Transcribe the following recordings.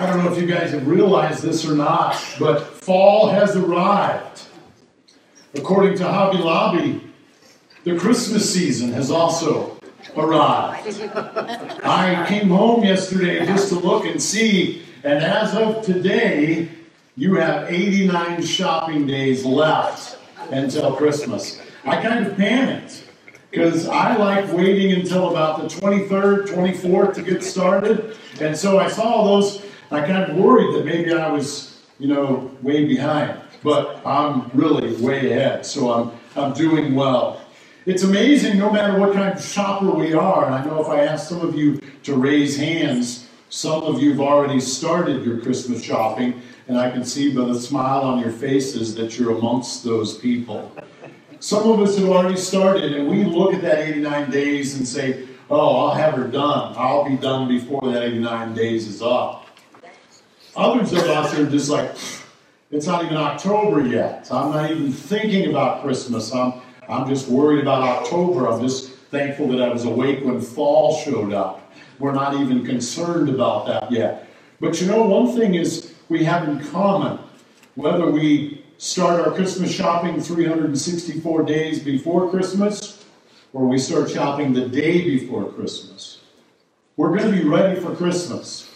I don't know if you guys have realized this or not, but fall has arrived. According to Hobby Lobby, the Christmas season has also arrived. I came home yesterday just to look and see, and as of today, you have 89 shopping days left until Christmas. I kind of panicked because I like waiting until about the 23rd, 24th to get started. And so I saw those, I of worried that maybe I was, you know, way behind. But I'm really way ahead, so I'm, I'm doing well. It's amazing no matter what kind of shopper we are. And I know if I ask some of you to raise hands, some of you have already started your Christmas shopping, and I can see by the smile on your faces that you're amongst those people. Some of us have already started, and we look at that 89 days and say, Oh, I'll have her done. I'll be done before that 89 days is up. Others of us are just like, it's not even October yet. I'm not even thinking about Christmas. I'm, I'm just worried about October. I'm just thankful that I was awake when fall showed up. We're not even concerned about that yet. But you know, one thing is we have in common, whether we start our Christmas shopping 364 days before Christmas or we start shopping the day before Christmas. We're going to be ready for Christmas.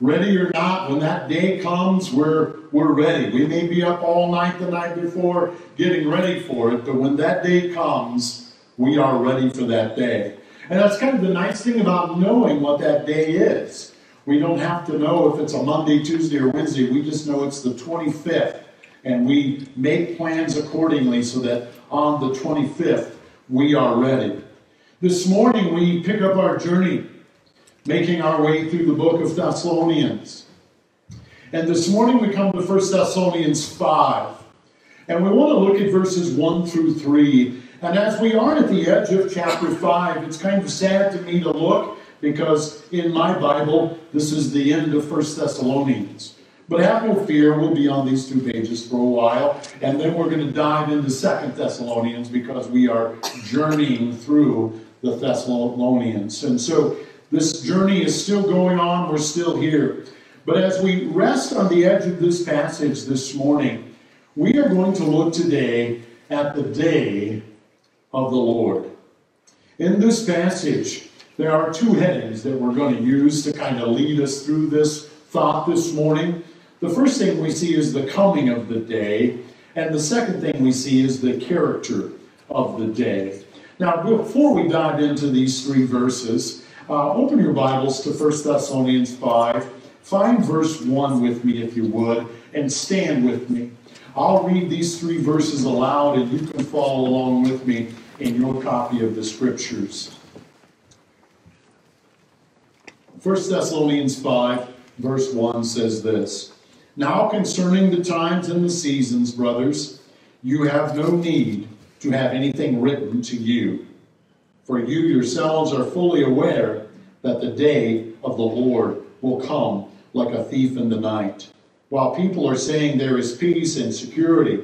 Ready or not, when that day comes, we're, we're ready. We may be up all night the night before getting ready for it, but when that day comes, we are ready for that day. And that's kind of the nice thing about knowing what that day is. We don't have to know if it's a Monday, Tuesday, or Wednesday. We just know it's the 25th. And we make plans accordingly so that on the 25th, we are ready. This morning, we pick up our journey making our way through the book of Thessalonians. And this morning, we come to 1 Thessalonians 5. And we want to look at verses 1 through 3. And as we are at the edge of chapter 5, it's kind of sad to me to look because in my Bible, this is the end of 1 Thessalonians. But have no fear, we'll be on these two pages for a while, and then we're going to dive into Second Thessalonians because we are journeying through the Thessalonians. And so this journey is still going on, we're still here. But as we rest on the edge of this passage this morning, we are going to look today at the day of the Lord. In this passage, there are two headings that we're going to use to kind of lead us through this thought this morning. The first thing we see is the coming of the day, and the second thing we see is the character of the day. Now, before we dive into these three verses, uh, open your Bibles to 1 Thessalonians 5. Find verse 1 with me, if you would, and stand with me. I'll read these three verses aloud, and you can follow along with me in your copy of the scriptures. 1 Thessalonians 5, verse 1 says this Now concerning the times and the seasons, brothers, you have no need to have anything written to you, for you yourselves are fully aware that the day of the Lord will come like a thief in the night. While people are saying there is peace and security,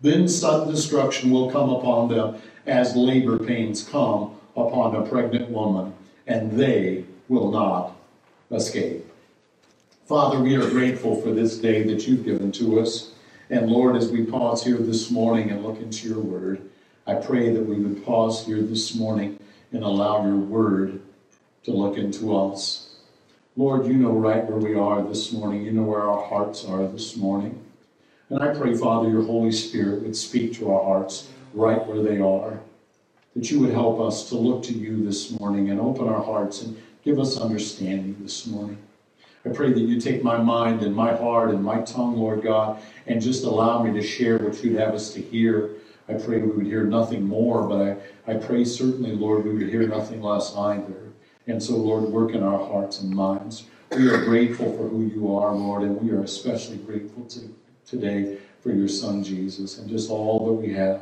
then sudden destruction will come upon them as labor pains come upon a pregnant woman, and they will not escape. Father, we are grateful for this day that you've given to us. And Lord, as we pause here this morning and look into your word, I pray that we would pause here this morning and allow your word to look into us. Lord, you know right where we are this morning. You know where our hearts are this morning. And I pray, Father, your Holy Spirit would speak to our hearts right where they are. That you would help us to look to you this morning and open our hearts and Give us understanding this morning. I pray that you take my mind and my heart and my tongue, Lord God, and just allow me to share what you'd have us to hear. I pray we would hear nothing more, but I, I pray certainly, Lord, we would hear nothing less either. And so, Lord, work in our hearts and minds. We are grateful for who you are, Lord, and we are especially grateful to, today for your Son, Jesus, and just all that we have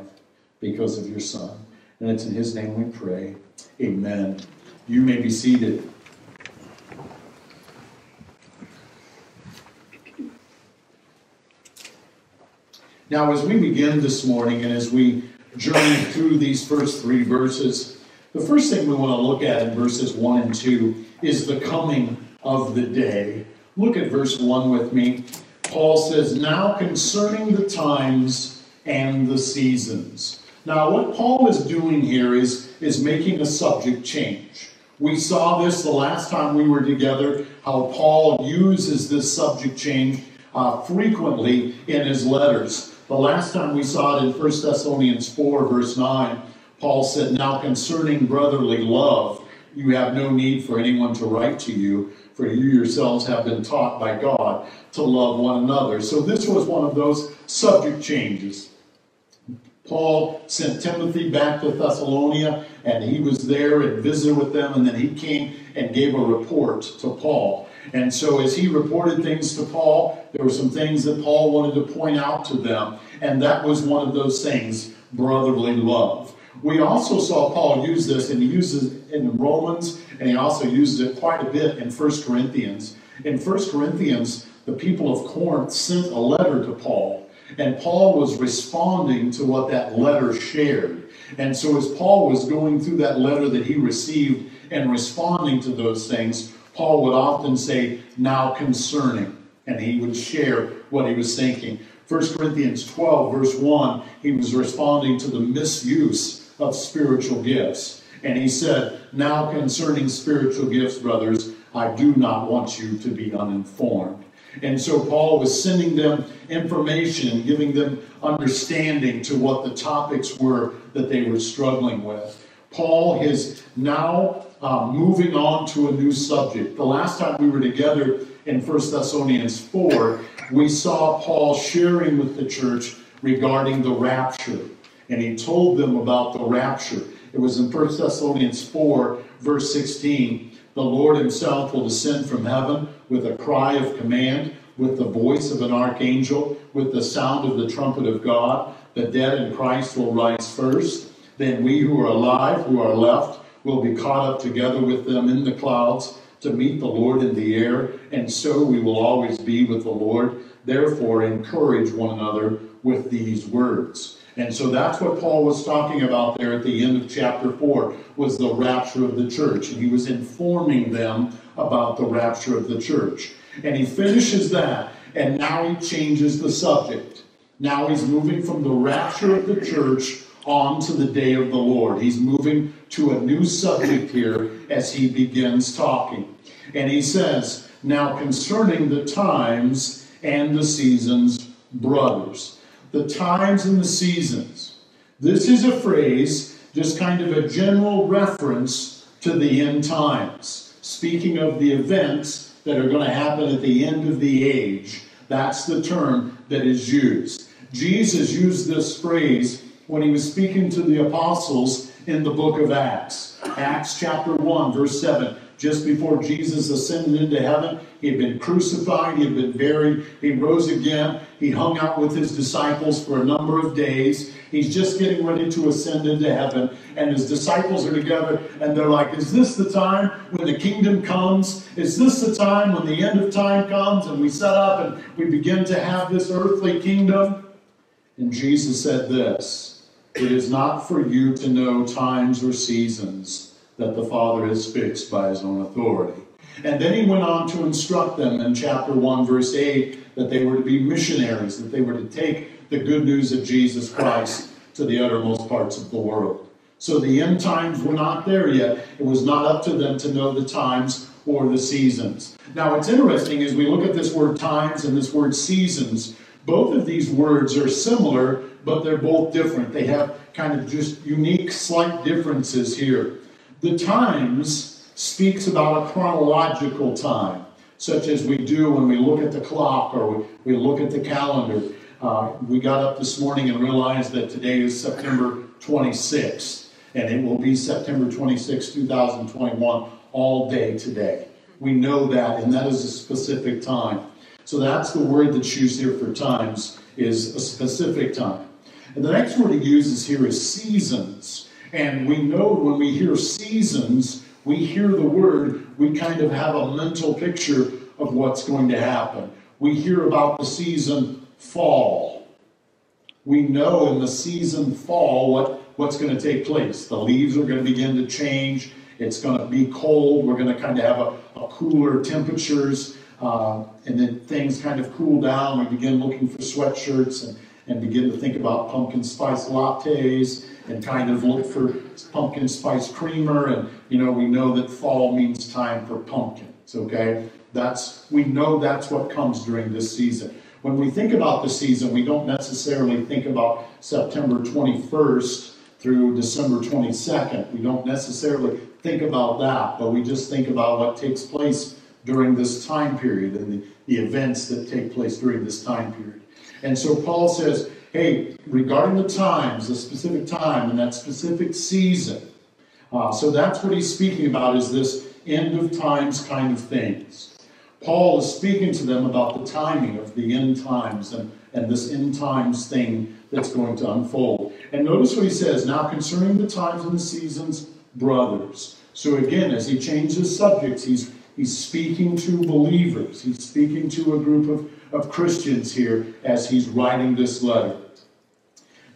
because of your Son. And it's in his name we pray. Amen. You may be seated. Now, as we begin this morning and as we journey through these first three verses, the first thing we want to look at in verses 1 and 2 is the coming of the day. Look at verse 1 with me. Paul says, Now concerning the times and the seasons. Now, what Paul is doing here is, is making a subject change. We saw this the last time we were together, how Paul uses this subject change uh, frequently in his letters. The last time we saw it in 1 Thessalonians 4, verse 9, Paul said, Now concerning brotherly love, you have no need for anyone to write to you, for you yourselves have been taught by God to love one another. So this was one of those subject changes. Paul sent Timothy back to Thessalonica, and he was there and visited with them, and then he came and gave a report to Paul. And so, as he reported things to Paul, there were some things that Paul wanted to point out to them, and that was one of those things brotherly love. We also saw Paul use this, and he uses it in Romans, and he also uses it quite a bit in 1 Corinthians. In 1 Corinthians, the people of Corinth sent a letter to Paul, and Paul was responding to what that letter shared. And so, as Paul was going through that letter that he received and responding to those things, Paul would often say, Now concerning, and he would share what he was thinking. 1 Corinthians 12, verse 1, he was responding to the misuse of spiritual gifts. And he said, Now concerning spiritual gifts, brothers, I do not want you to be uninformed. And so Paul was sending them information and giving them understanding to what the topics were that they were struggling with. Paul is now uh, moving on to a new subject. The last time we were together in 1 Thessalonians 4, we saw Paul sharing with the church regarding the rapture. And he told them about the rapture. It was in 1 Thessalonians 4, verse 16. The Lord himself will descend from heaven with a cry of command, with the voice of an archangel, with the sound of the trumpet of God. The dead in Christ will rise first. Then we who are alive, who are left, will be caught up together with them in the clouds to meet the Lord in the air, and so we will always be with the Lord. Therefore, encourage one another with these words. And so that's what Paul was talking about there at the end of chapter 4 was the rapture of the church. And he was informing them about the rapture of the church. And he finishes that, and now he changes the subject. Now he's moving from the rapture of the church on to the day of the Lord. He's moving to a new subject here as he begins talking. And he says, Now concerning the times and the seasons, brothers the times and the seasons. This is a phrase, just kind of a general reference to the end times, speaking of the events that are going to happen at the end of the age. That's the term that is used. Jesus used this phrase when he was speaking to the apostles in the book of Acts. Acts chapter 1, verse 7 just before Jesus ascended into heaven. He had been crucified, he had been buried, he rose again. He hung out with his disciples for a number of days. He's just getting ready to ascend into heaven, and his disciples are together, and they're like, Is this the time when the kingdom comes? Is this the time when the end of time comes and we set up and we begin to have this earthly kingdom? And Jesus said this It is not for you to know times or seasons that the Father has fixed by his own authority. And then he went on to instruct them in chapter 1, verse 8, that they were to be missionaries, that they were to take the good news of Jesus Christ to the uttermost parts of the world. So the end times were not there yet. It was not up to them to know the times or the seasons. Now, what's interesting is we look at this word times and this word seasons. Both of these words are similar, but they're both different. They have kind of just unique, slight differences here. The times speaks about a chronological time, such as we do when we look at the clock or we, we look at the calendar. Uh, we got up this morning and realized that today is September 26th, and it will be September 26, 2021, all day today. We know that, and that is a specific time. So that's the word that's used here for times, is a specific time. And the next word he uses here is seasons. And we know when we hear seasons, we hear the word, we kind of have a mental picture of what's going to happen. We hear about the season fall. We know in the season fall what, what's going to take place. The leaves are going to begin to change. It's going to be cold. We're going to kind of have a, a cooler temperatures. Uh, and then things kind of cool down. We begin looking for sweatshirts and, and begin to think about pumpkin spice lattes and kind of look for pumpkin spice creamer. And, you know, we know that fall means time for pumpkins, okay? That's, we know that's what comes during this season. When we think about the season, we don't necessarily think about September 21st through December 22nd. We don't necessarily think about that, but we just think about what takes place during this time period and the, the events that take place during this time period. And so Paul says, hey, regarding the times, the specific time and that specific season, uh, so that's what he's speaking about is this end of times kind of things. Paul is speaking to them about the timing of the end times and, and this end times thing that's going to unfold. And notice what he says now concerning the times and the seasons, brothers. So again, as he changes subjects, he's he's speaking to believers. He's speaking to a group of, of Christians here as he's writing this letter.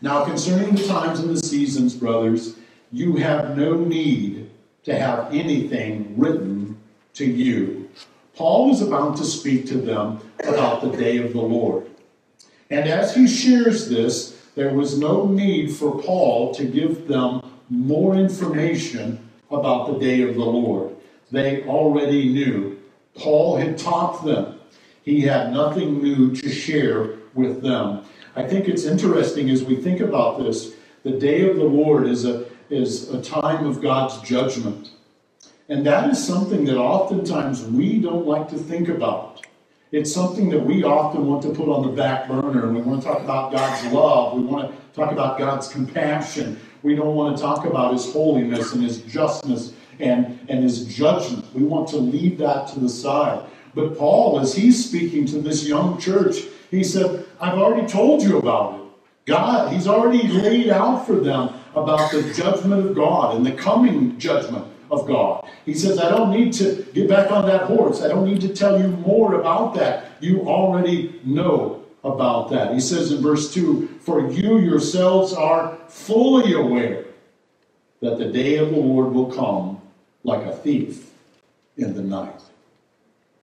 Now, concerning the times and the seasons, brothers, you have no need to have anything written to you. Paul is about to speak to them about the day of the Lord. And as he shares this, there was no need for Paul to give them more information about the day of the Lord. They already knew. Paul had taught them. He had nothing new to share with them. I think it's interesting as we think about this. The day of the Lord is a, is a time of God's judgment. And that is something that oftentimes we don't like to think about. It's something that we often want to put on the back burner. We want to talk about God's love. We want to talk about God's compassion. We don't want to talk about His holiness and His justness and, and His judgment. We want to leave that to the side. But Paul, as he's speaking to this young church, he said, I've already told you about it. God, He's already laid out for them about the judgment of God and the coming judgment of God. He says, I don't need to get back on that horse. I don't need to tell you more about that. You already know about that. He says in verse 2 For you yourselves are fully aware that the day of the Lord will come like a thief in the night.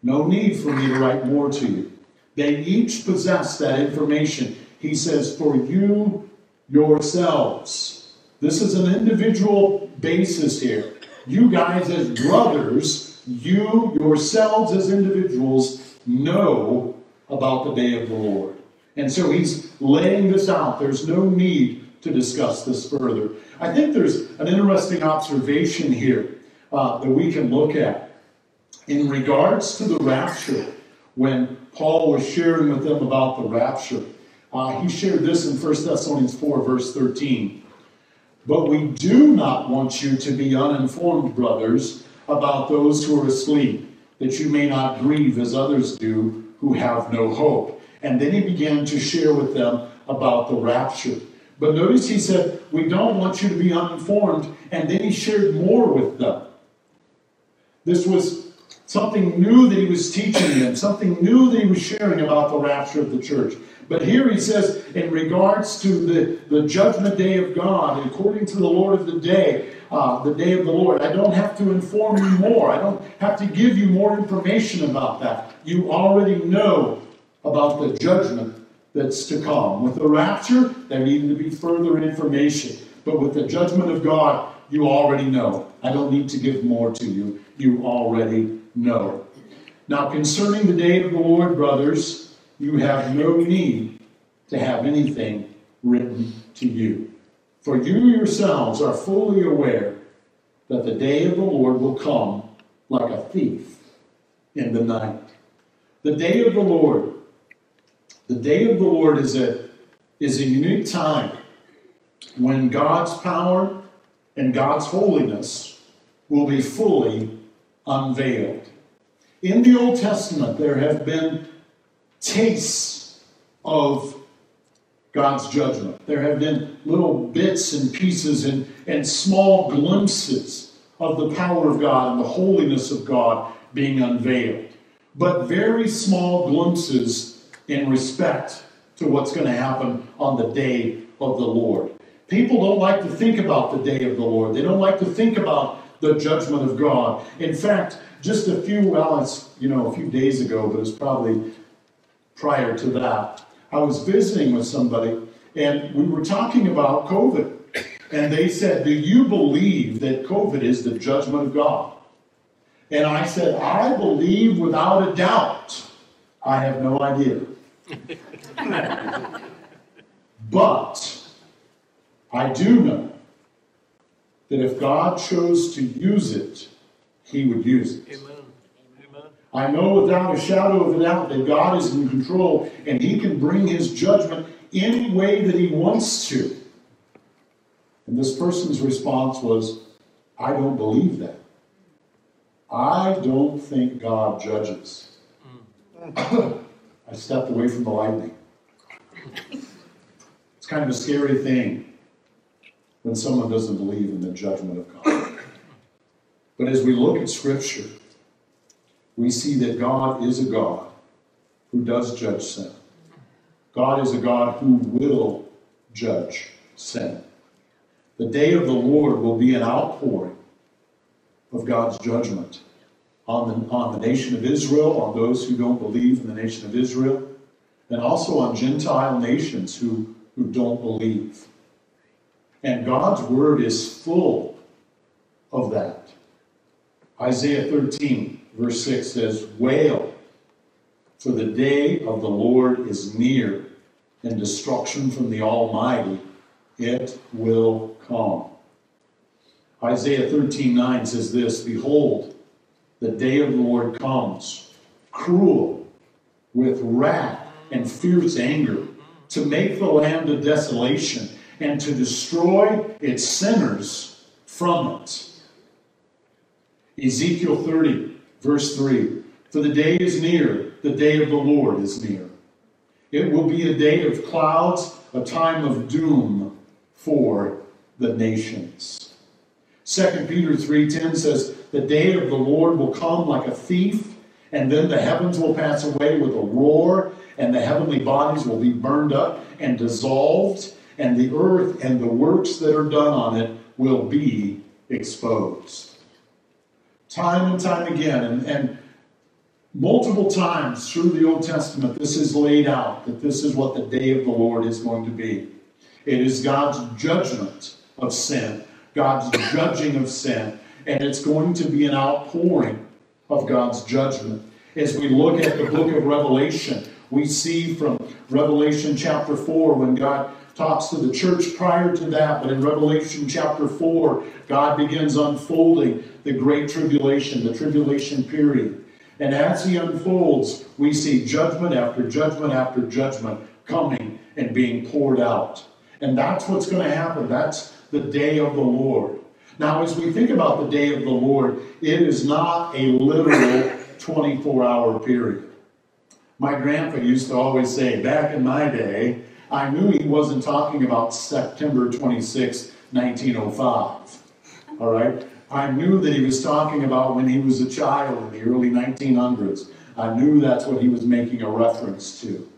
No need for me to write more to you. They each possess that information. He says, For you yourselves. This is an individual basis here. You guys, as brothers, you yourselves as individuals know about the day of the Lord. And so he's laying this out. There's no need to discuss this further. I think there's an interesting observation here uh, that we can look at in regards to the rapture. When Paul was sharing with them about the rapture, uh, he shared this in 1 Thessalonians 4, verse 13. But we do not want you to be uninformed, brothers, about those who are asleep, that you may not grieve as others do who have no hope. And then he began to share with them about the rapture. But notice he said, We don't want you to be uninformed. And then he shared more with them. This was something new that he was teaching them, something new that he was sharing about the rapture of the church. But here he says, in regards to the, the judgment day of God, according to the Lord of the day, uh, the day of the Lord, I don't have to inform you more. I don't have to give you more information about that. You already know about the judgment that's to come. With the rapture, there needed to be further information. But with the judgment of God, you already know. I don't need to give more to you. You already know. Now, concerning the day of the Lord, brothers, you have no need to have anything written to you. For you yourselves are fully aware that the day of the Lord will come like a thief in the night. The day of the Lord, the day of the Lord is a, is a unique time when God's power and God's holiness will be fully unveiled. In the Old Testament, there have been tastes of God's judgment. There have been little bits and pieces and, and small glimpses of the power of God and the holiness of God being unveiled, but very small glimpses in respect to what's going to happen on the day of the Lord. People don't like to think about the day of the Lord. They don't like to think about the judgment of God. In fact, just a few, well, it's, you know, a few days ago, but it's probably prior to that, I was visiting with somebody and we were talking about COVID. And they said, Do you believe that COVID is the judgment of God? And I said, I believe without a doubt. I have no idea. but I do know that if God chose to use it, he would use it. Amen. Amen. I know without a shadow of a doubt that God is in control and he can bring his judgment any way that he wants to. And this person's response was, I don't believe that. I don't think God judges. Mm. I stepped away from the lightning. It's kind of a scary thing when someone doesn't believe in the judgment of God. But as we look at Scripture, we see that God is a God who does judge sin. God is a God who will judge sin. The day of the Lord will be an outpouring of God's judgment on the, on the nation of Israel, on those who don't believe in the nation of Israel, and also on Gentile nations who, who don't believe. And God's word is full of that. Isaiah 13, verse 6 says, Wail, for the day of the Lord is near, and destruction from the Almighty, it will come. Isaiah 13, 9 says this Behold, the day of the Lord comes, cruel, with wrath and fierce anger, to make the land a desolation and to destroy its sinners from it. Ezekiel 30, verse 3 For the day is near, the day of the Lord is near. It will be a day of clouds, a time of doom for the nations. 2 Peter 3:10 says, "The day of the Lord will come like a thief, and then the heavens will pass away with a roar, and the heavenly bodies will be burned up and dissolved, and the earth and the works that are done on it will be exposed." Time and time again, and, and multiple times through the Old Testament, this is laid out that this is what the day of the Lord is going to be. It is God's judgment of sin God's judging of sin, and it's going to be an outpouring of God's judgment. As we look at the book of Revelation, we see from Revelation chapter 4 when God talks to the church prior to that, but in Revelation chapter 4, God begins unfolding the great tribulation, the tribulation period. And as he unfolds, we see judgment after judgment after judgment coming and being poured out. And that's what's going to happen. That's the day of the Lord. Now, as we think about the day of the Lord, it is not a literal 24 hour period. My grandpa used to always say, back in my day, I knew he wasn't talking about September 26, 1905. All right? I knew that he was talking about when he was a child in the early 1900s. I knew that's what he was making a reference to.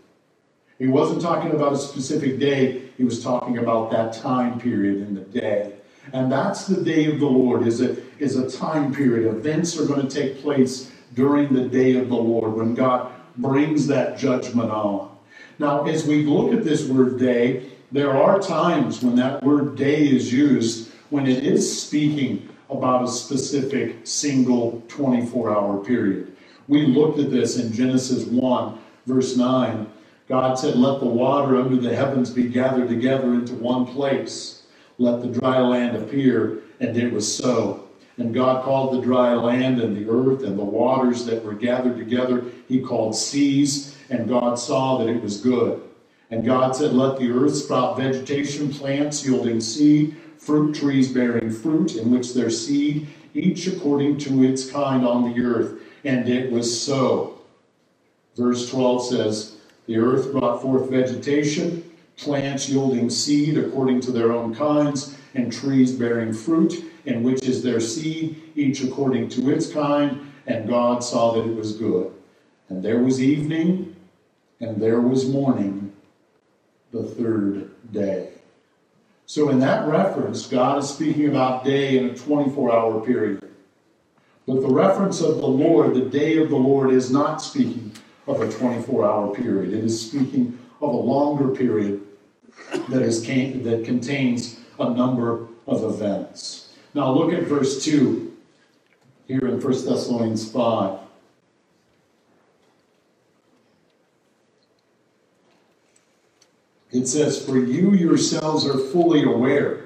He wasn't talking about a specific day, he was talking about that time period in the day. And that's the day of the Lord, is a, is a time period. Events are going to take place during the day of the Lord when God brings that judgment on. Now, as we look at this word day, there are times when that word day is used when it is speaking about a specific single 24 hour period. We looked at this in Genesis 1, verse 9 God said, Let the water under the heavens be gathered together into one place. Let the dry land appear. And it was so. And God called the dry land and the earth and the waters that were gathered together, He called seas. And God saw that it was good. And God said, Let the earth sprout vegetation, plants yielding seed, fruit trees bearing fruit, in which their seed, each according to its kind on the earth. And it was so. Verse 12 says, the earth brought forth vegetation, plants yielding seed according to their own kinds, and trees bearing fruit, in which is their seed, each according to its kind. And God saw that it was good. And there was evening, and there was morning, the third day. So, in that reference, God is speaking about day in a 24 hour period. But the reference of the Lord, the day of the Lord, is not speaking of a 24 hour period. It is speaking of a longer period that, is, that contains a number of events. Now, look at verse 2 here in 1 Thessalonians 5. It says, For you yourselves are fully aware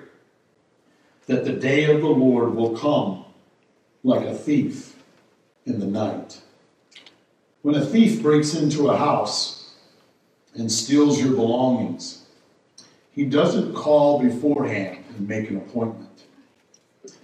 that the day of the Lord will come like a thief in the night. When a thief breaks into a house and steals your belongings, he doesn't call beforehand and make an appointment.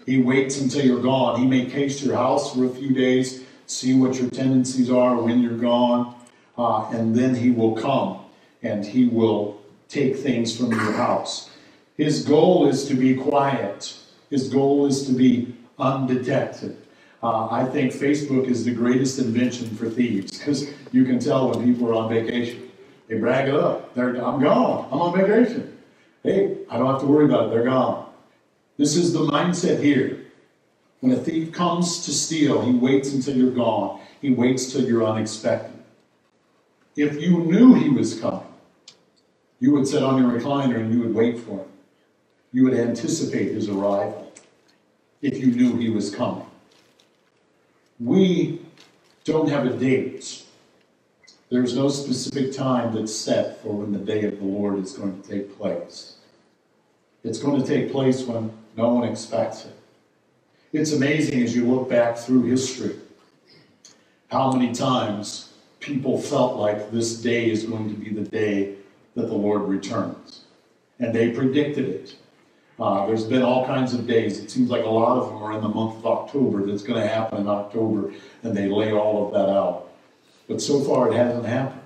He waits until you're gone. He may case your house for a few days, see what your tendencies are when you're gone, uh, and then he will come and he will take things from your house. His goal is to be quiet. His goal is to be undetected. Uh, I think Facebook is the greatest invention for thieves because you can tell when people are on vacation. They brag it up. They're, I'm gone. I'm on vacation. Hey, I don't have to worry about it. They're gone. This is the mindset here. When a thief comes to steal, he waits until you're gone. He waits till you're unexpected. If you knew he was coming, you would sit on your recliner and you would wait for him. You would anticipate his arrival if you knew he was coming. We don't have a date. There's no specific time that's set for when the day of the Lord is going to take place. It's going to take place when no one expects it. It's amazing as you look back through history how many times people felt like this day is going to be the day that the Lord returns. And they predicted it. Uh, there's been all kinds of days. It seems like a lot of them are in the month of October that's going to happen in October, and they lay all of that out. But so far, it hasn't happened.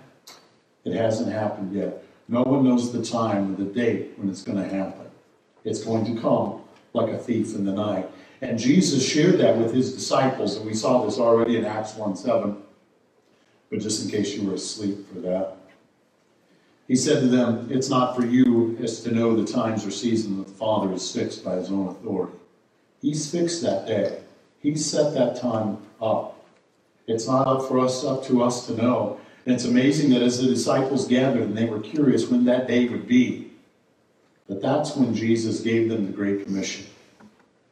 It hasn't happened yet. No one knows the time or the date when it's going to happen. It's going to come like a thief in the night. And Jesus shared that with his disciples, and we saw this already in Acts 1 7. But just in case you were asleep for that. He said to them, It's not for you as to know the times or season that the Father is fixed by his own authority. He's fixed that day. He's set that time up. It's not up for us, up to us to know. And it's amazing that as the disciples gathered and they were curious when that day would be, that that's when Jesus gave them the Great Commission.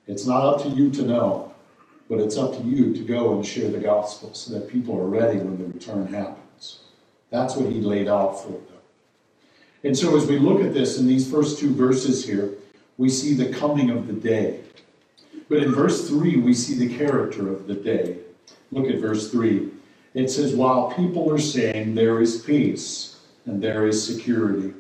It's not up to you to know, but it's up to you to go and share the gospel so that people are ready when the return happens. That's what he laid out for them. And so as we look at this in these first two verses here, we see the coming of the day. But in verse 3, we see the character of the day. Look at verse 3. It says, While people are saying there is peace and there is security.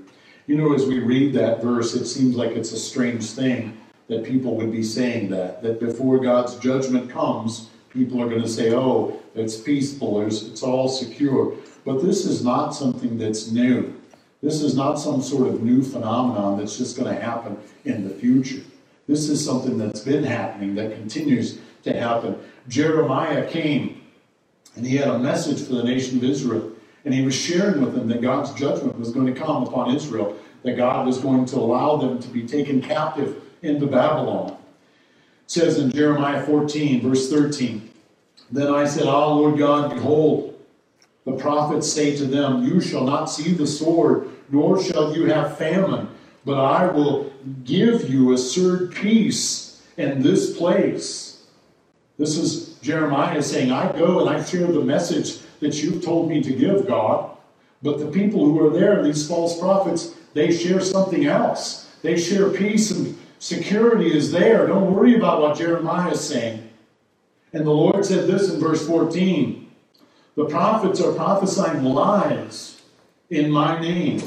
You know, as we read that verse, it seems like it's a strange thing that people would be saying that. That before God's judgment comes, people are going to say, Oh, it's peaceful, it's all secure. But this is not something that's new. This is not some sort of new phenomenon that's just going to happen in the future. This is something that's been happening that continues to happen. Jeremiah came and he had a message for the nation of Israel. And he was sharing with them that God's judgment was going to come upon Israel, that God was going to allow them to be taken captive into Babylon. It says in Jeremiah 14, verse 13, Then I said, Ah, Lord God, behold, the prophets say to them, You shall not see the sword nor shall you have famine, but I will give you assured peace in this place. This is Jeremiah saying, I go and I share the message that you've told me to give, God. But the people who are there, these false prophets, they share something else. They share peace and security is there. Don't worry about what Jeremiah is saying. And the Lord said this in verse 14 The prophets are prophesying lies in my name.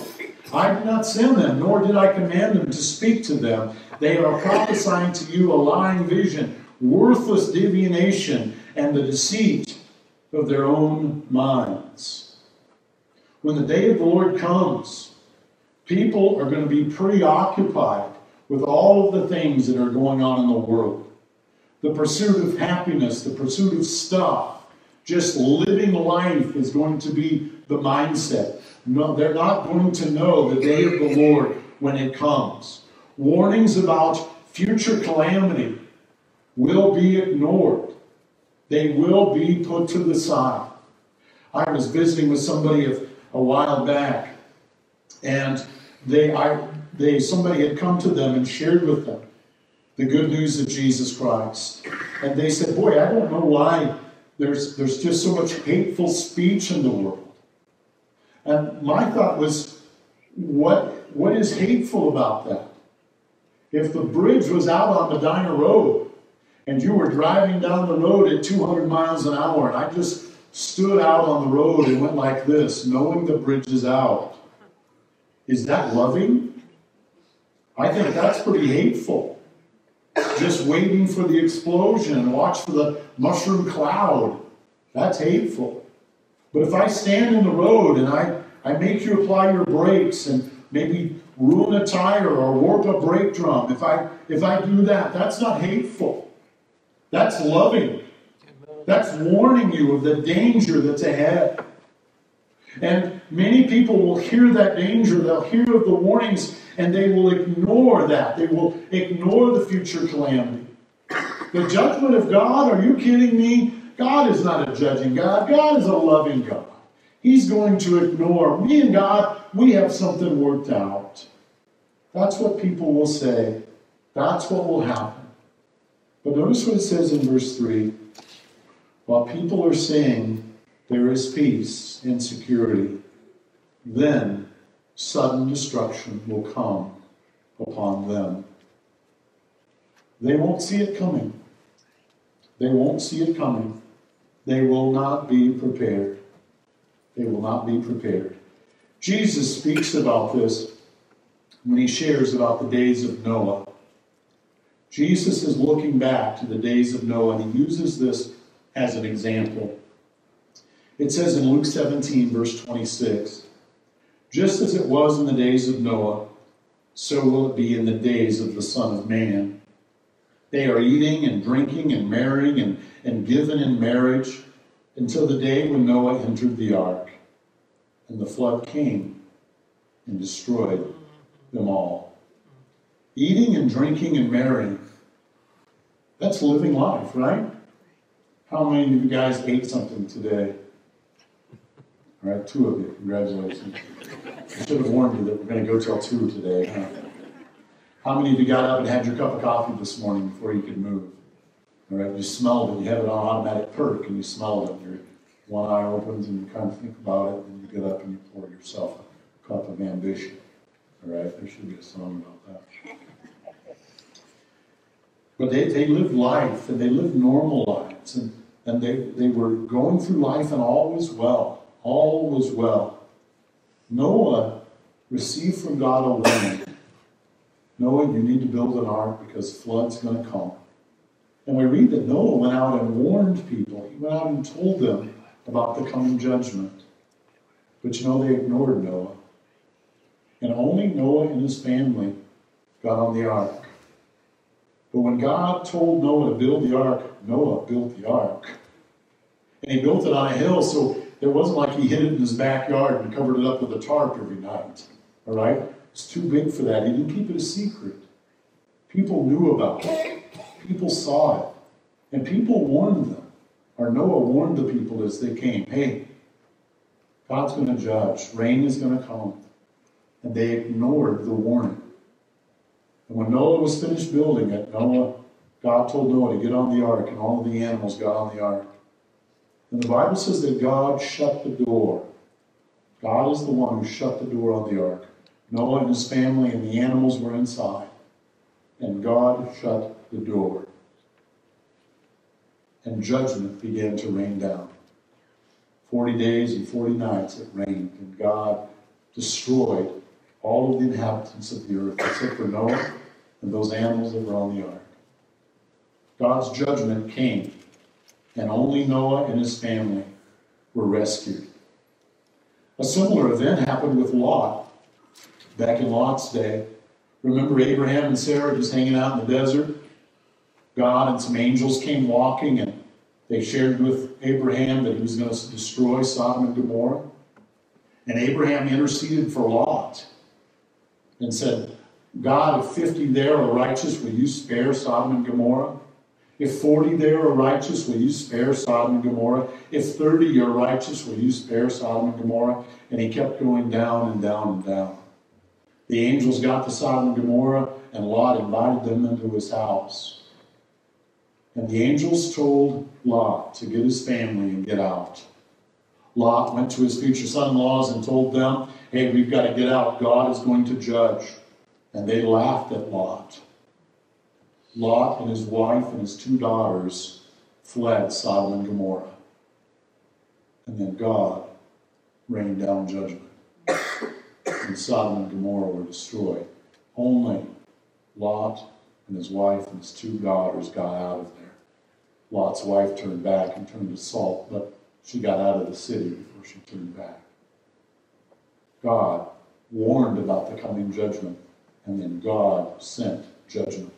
I did not send them, nor did I command them to speak to them. They are prophesying to you a lying vision, worthless divination, and the deceit of their own minds. When the day of the Lord comes, people are going to be preoccupied with all of the things that are going on in the world. The pursuit of happiness, the pursuit of stuff, just living life is going to be the mindset. No, they're not going to know the day of the Lord when it comes. warnings about future calamity will be ignored. They will be put to the side. I was visiting with somebody a, while back, and they, I, they, somebody had come to them and shared with them the good news of Jesus Christ. And they said, Boy, I don't know why there's, there's just so much hateful speech in the world. And my thought was, what, what is hateful about that? If the bridge was out on Medina Road and you were driving down the road at 200 miles an hour and I just stood out on the road and went like this, knowing the bridge is out, is that loving? I think that's pretty hateful just waiting for the explosion and watch for the mushroom cloud. That's hateful. But if I stand in the road and I, I make you apply your brakes and maybe ruin a tire or warp a brake drum, if I if I do that, that's not hateful. That's loving. That's warning you of the danger that's ahead. And many people will hear that danger, they'll hear of the warnings, and they will ignore that. They will ignore the future calamity. The judgment of God, are you kidding me? God is not a judging God, God is a loving God. He's going to ignore me and God, we have something worked out. That's what people will say. That's what will happen. But notice what it says in verse 3 while people are saying there is peace and security, then sudden destruction will come upon them. They won't see it coming. They won't see it coming. They will not be prepared. They will not be prepared. Jesus speaks about this when he shares about the days of Noah. Jesus is looking back to the days of Noah, and he uses this as an example. It says in Luke 17, verse 26 just as it was in the days of Noah, so will it be in the days of the Son of Man. They are eating and drinking and marrying and, and given in marriage until the day when Noah entered the ark. And the flood came and destroyed them all. Eating and drinking and marrying. That's living life, right? How many of you guys ate something today? All right, two of you. Congratulations. I should have warned you that we're going to go till two today. Huh? How many of you got up and had your cup of coffee this morning before you could move? All right, you smelled it. You have it on automatic perk, and you smelled it. Your one eye opens, and you kind of think about it, and you get up and you pour yourself a cup of ambition. All right, there should be a song about that. But they, they lived life, and they lived normal lives, and, and they, they were going through life, and all was well all was well. Noah received from God a warning. Noah, you need to build an ark because flood's going to come. And we read that Noah went out and warned people. He went out and told them about the coming judgment. But you know, they ignored Noah. And only Noah and his family got on the ark. But when God told Noah to build the ark, Noah built the ark. And he built it on a hill so it wasn't like he hid it in his backyard and covered it up with a tarp every night. All right? It's too big for that. He didn't keep it a secret. People knew about it. People saw it. And people warned them. Or Noah warned the people as they came hey, God's going to judge. Rain is going to come. And they ignored the warning. And when Noah was finished building it, Noah, God told Noah to get on the ark, and all of the animals got on the ark. And the Bible says that God shut the door. God is the one who shut the door on the ark. Noah and his family and the animals were inside. And God shut the door. And judgment began to rain down. Forty days and forty nights it rained, and God destroyed all of the inhabitants of the earth except for Noah and those animals that were on the ark. God's judgment came and only Noah and his family were rescued. A similar event happened with Lot back in Lot's day. Remember Abraham and Sarah just hanging out in the desert? God and some angels came walking and they shared with Abraham that he was going to destroy Sodom and Gomorrah. And Abraham interceded for Lot and said, God, if 50 there are righteous, will you spare Sodom and Gomorrah? If 40 there are righteous, will you spare Sodom and Gomorrah? If 30 are righteous, will you spare Sodom and Gomorrah? And he kept going down and down and down. The angels got to Sodom and Gomorrah, and Lot invited them into his house. And the angels told Lot to get his family and get out. Lot went to his future son in laws and told them, Hey, we've got to get out. God is going to judge. And they laughed at Lot. Lot and his wife and his two daughters fled Sodom and Gomorrah. And then God rained down judgment. And Sodom and Gomorrah were destroyed. Only Lot and his wife and his two daughters got out of there. Lot's wife turned back and turned to salt, but she got out of the city before she turned back. God warned about the coming judgment, and then God sent judgment.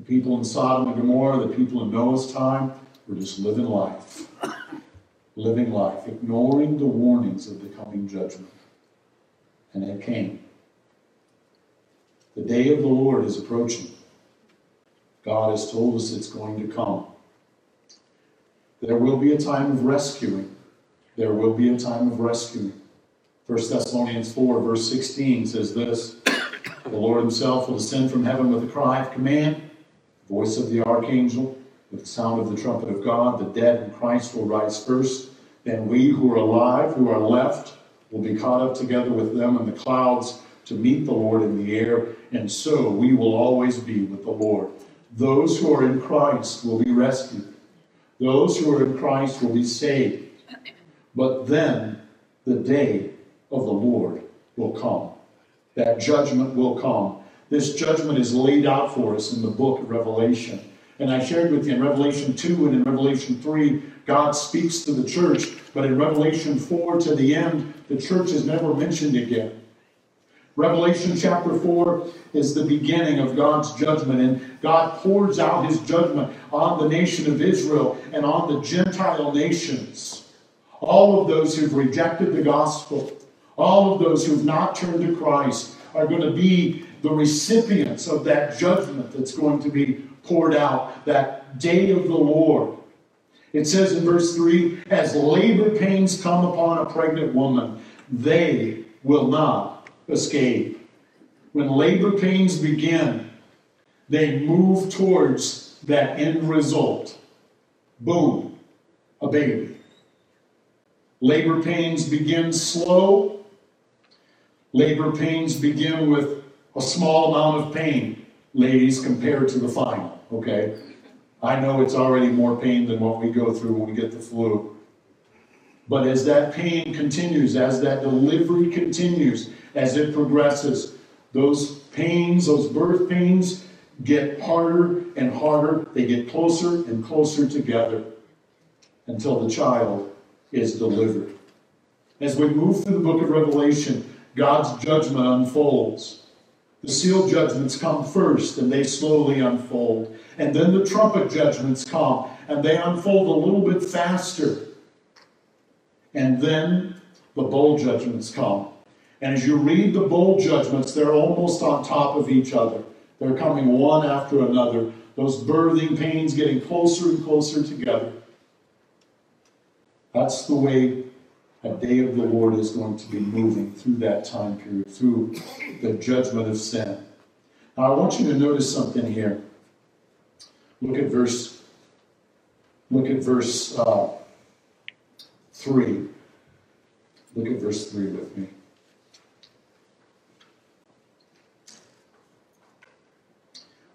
The people in Sodom and Gomorrah, the people in Noah's time, were just living life. living life, ignoring the warnings of the coming judgment. And it came. The day of the Lord is approaching. God has told us it's going to come. There will be a time of rescuing. There will be a time of rescuing. 1 Thessalonians 4, verse 16 says this The Lord himself will descend from heaven with a cry of command voice of the archangel, with the sound of the trumpet of God, the dead in Christ will rise first. Then we who are alive, who are left, will be caught up together with them in the clouds to meet the Lord in the air, and so we will always be with the Lord. Those who are in Christ will be rescued. Those who are in Christ will be saved. But then the day of the Lord will come. That judgment will come. This judgment is laid out for us in the book of Revelation. And I shared with you in Revelation 2 and in Revelation 3, God speaks to the church, but in Revelation 4 to the end, the church is never mentioned again. Revelation chapter 4 is the beginning of God's judgment, and God pours out his judgment on the nation of Israel and on the Gentile nations. All of those who've rejected the gospel, all of those who've not turned to Christ, are going to be the recipients of that judgment that's going to be poured out, that day of the Lord. It says in verse 3 As labor pains come upon a pregnant woman, they will not escape. When labor pains begin, they move towards that end result. Boom, a baby. Labor pains begin slow. Labor pains begin with a small amount of pain, ladies, compared to the final, okay? I know it's already more pain than what we go through when we get the flu. But as that pain continues, as that delivery continues, as it progresses, those pains, those birth pains, get harder and harder. They get closer and closer together until the child is delivered. As we move through the book of Revelation, God's judgment unfolds. The seal judgments come first and they slowly unfold. And then the trumpet judgments come and they unfold a little bit faster. And then the bowl judgments come. And as you read the bowl judgments, they're almost on top of each other. They're coming one after another. Those birthing pains getting closer and closer together. That's the way a day of the Lord is going to be moving through that time period, through the judgment of sin. Now, I want you to notice something here. Look at verse. Look at verse uh, three. Look at verse three with me.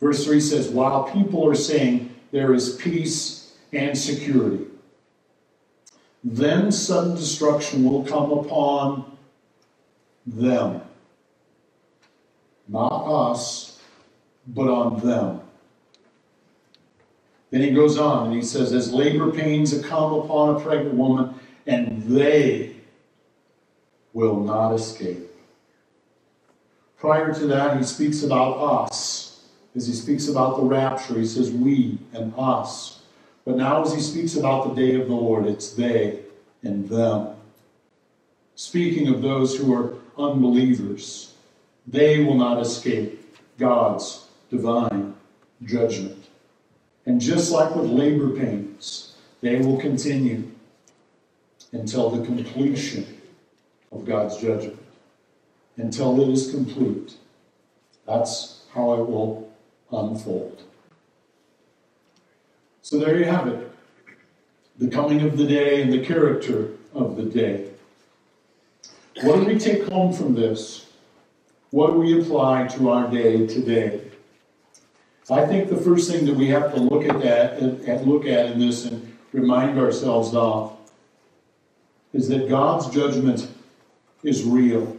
Verse 3 says, While people are saying there is peace and security, then sudden destruction will come upon them. Not us, but on them. Then he goes on and he says, As labor pains come upon a pregnant woman, and they will not escape. Prior to that, he speaks about us. As he speaks about the rapture, he says, We and us. But now, as he speaks about the day of the Lord, it's they and them. Speaking of those who are unbelievers, they will not escape. God's divine judgment. And just like with labor pains, they will continue until the completion of God's judgment, until it is complete. That's how it will unfold. So there you have it the coming of the day and the character of the day. What do we take home from this? What do we apply to our day today? I think the first thing that we have to look at that and look at in this and remind ourselves of is that God's judgment is real.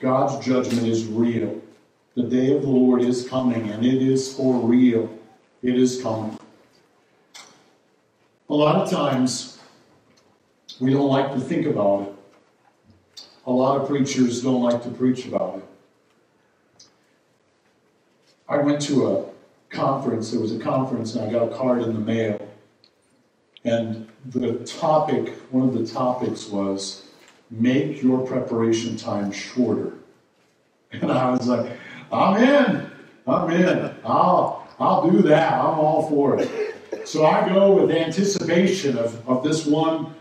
God's judgment is real. The day of the Lord is coming, and it is for real. It is coming. A lot of times, we don't like to think about it. A lot of preachers don't like to preach about it. I went to a conference, there was a conference, and I got a card in the mail. And the topic, one of the topics was make your preparation time shorter. And I was like, I'm in, I'm in, I'll, I'll do that, I'm all for it. So I go with anticipation of, of this one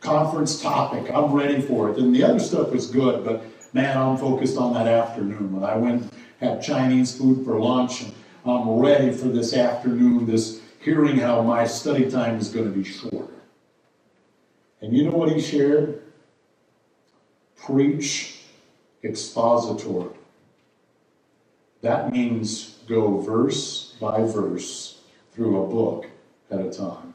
conference topic. I'm ready for it. And the other stuff was good, but man, I'm focused on that afternoon. When I went had Chinese food for lunch, and I'm ready for this afternoon, this hearing how my study time is going to be shorter. And you know what he shared? Preach expositor. That means go verse by verse through a book at a time.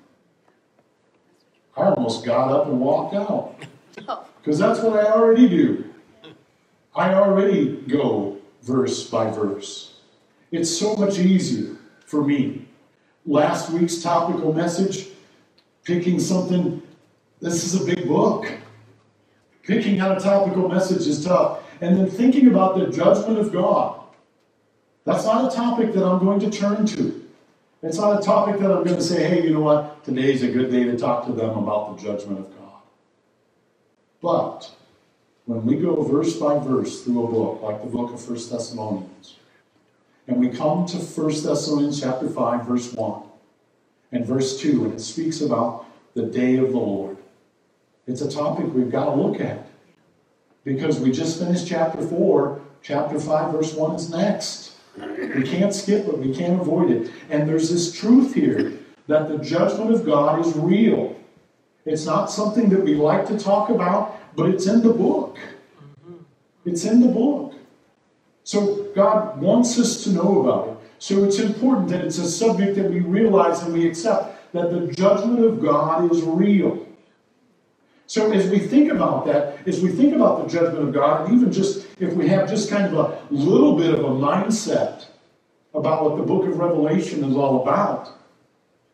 I almost got up and walked out. Because that's what I already do. I already go verse by verse. It's so much easier for me. Last week's topical message, picking something, this is a big book. Picking out a topical message is tough. And then thinking about the judgment of God. That's not a topic that I'm going to turn to. It's not a topic that I'm going to say, hey, you know what? Today's a good day to talk to them about the judgment of God. But when we go verse by verse through a book, like the book of First Thessalonians, and we come to First Thessalonians chapter 5, verse 1 and verse 2, and it speaks about the day of the Lord. It's a topic we've got to look at. Because we just finished chapter 4, chapter 5, verse 1 is next. We can't skip it, we can't avoid it. And there's this truth here that the judgment of God is real. It's not something that we like to talk about, but it's in the book. Mm-hmm. It's in the book. So God wants us to know about it. So it's important that it's a subject that we realize and we accept that the judgment of God is real. So as we think about that, as we think about the judgment of God, and even just if we have just kind of a little bit of a mindset about what the book of Revelation is all about,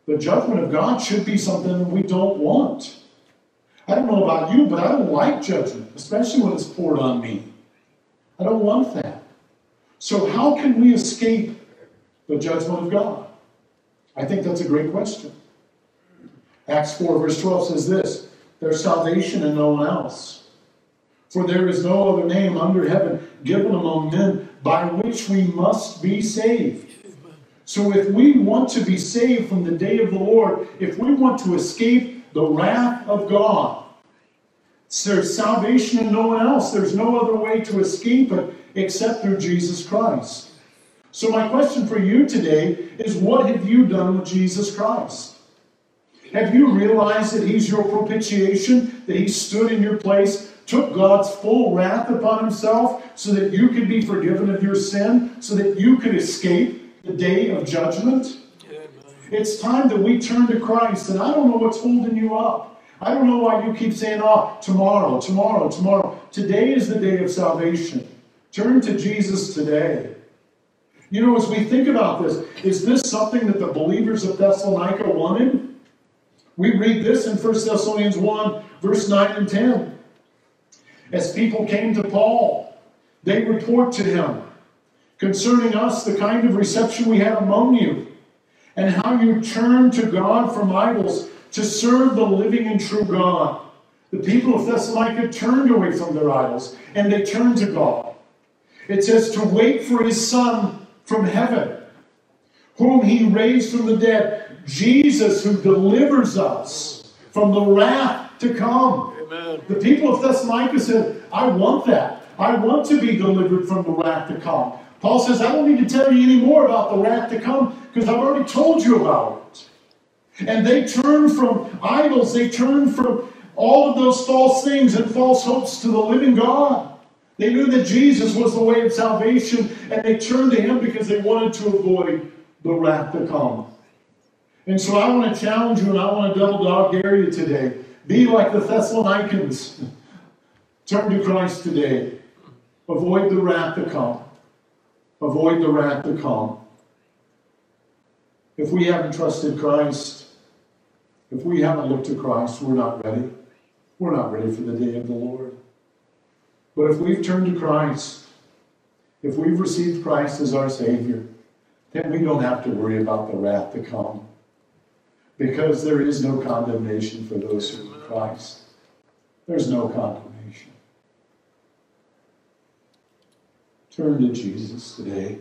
the judgment of God should be something we don't want. I don't know about you, but I don't like judgment, especially when it's poured on me. I don't want that. So, how can we escape the judgment of God? I think that's a great question. Acts 4, verse 12 says this There's salvation in no one else. For there is no other name under heaven given among men by which we must be saved. So, if we want to be saved from the day of the Lord, if we want to escape the wrath of God, there's salvation in no one else. There's no other way to escape it except through Jesus Christ. So, my question for you today is what have you done with Jesus Christ? Have you realized that He's your propitiation, that He stood in your place, took God's full wrath upon Himself so that you could be forgiven of your sin, so that you could escape the day of judgment? It's time that we turn to Christ, and I don't know what's holding you up. I don't know why you keep saying, oh, tomorrow, tomorrow, tomorrow. Today is the day of salvation. Turn to Jesus today. You know, as we think about this, is this something that the believers of Thessalonica wanted? We read this in 1 Thessalonians 1, verse 9 and 10. As people came to Paul, they report to him concerning us the kind of reception we had among you, and how you turned to God from idols to serve the living and true God. The people of Thessalonica turned away from their idols, and they turned to God. It says to wait for his Son from heaven, whom he raised from the dead, Jesus who delivers us from the wrath to come. Amen. The people of Thessalonica said, I want that. I want to be delivered from the wrath to come. Paul says, I don't need to tell you any more about the wrath to come because I've already told you about it. And they turn from idols, they turn from all of those false things and false hopes to the living God. They knew that Jesus was the way of salvation, and they turned to him because they wanted to avoid the wrath to come. And so I want to challenge you and I want to double dog dare you today. Be like the Thessalonians. Turn to Christ today. Avoid the wrath to come. Avoid the wrath to come. If we haven't trusted Christ, if we haven't looked to Christ, we're not ready. We're not ready for the day of the Lord. But if we've turned to Christ, if we've received Christ as our Savior, then we don't have to worry about the wrath to come. Because there is no condemnation for those who are in Christ. There's no condemnation. Turn to Jesus today.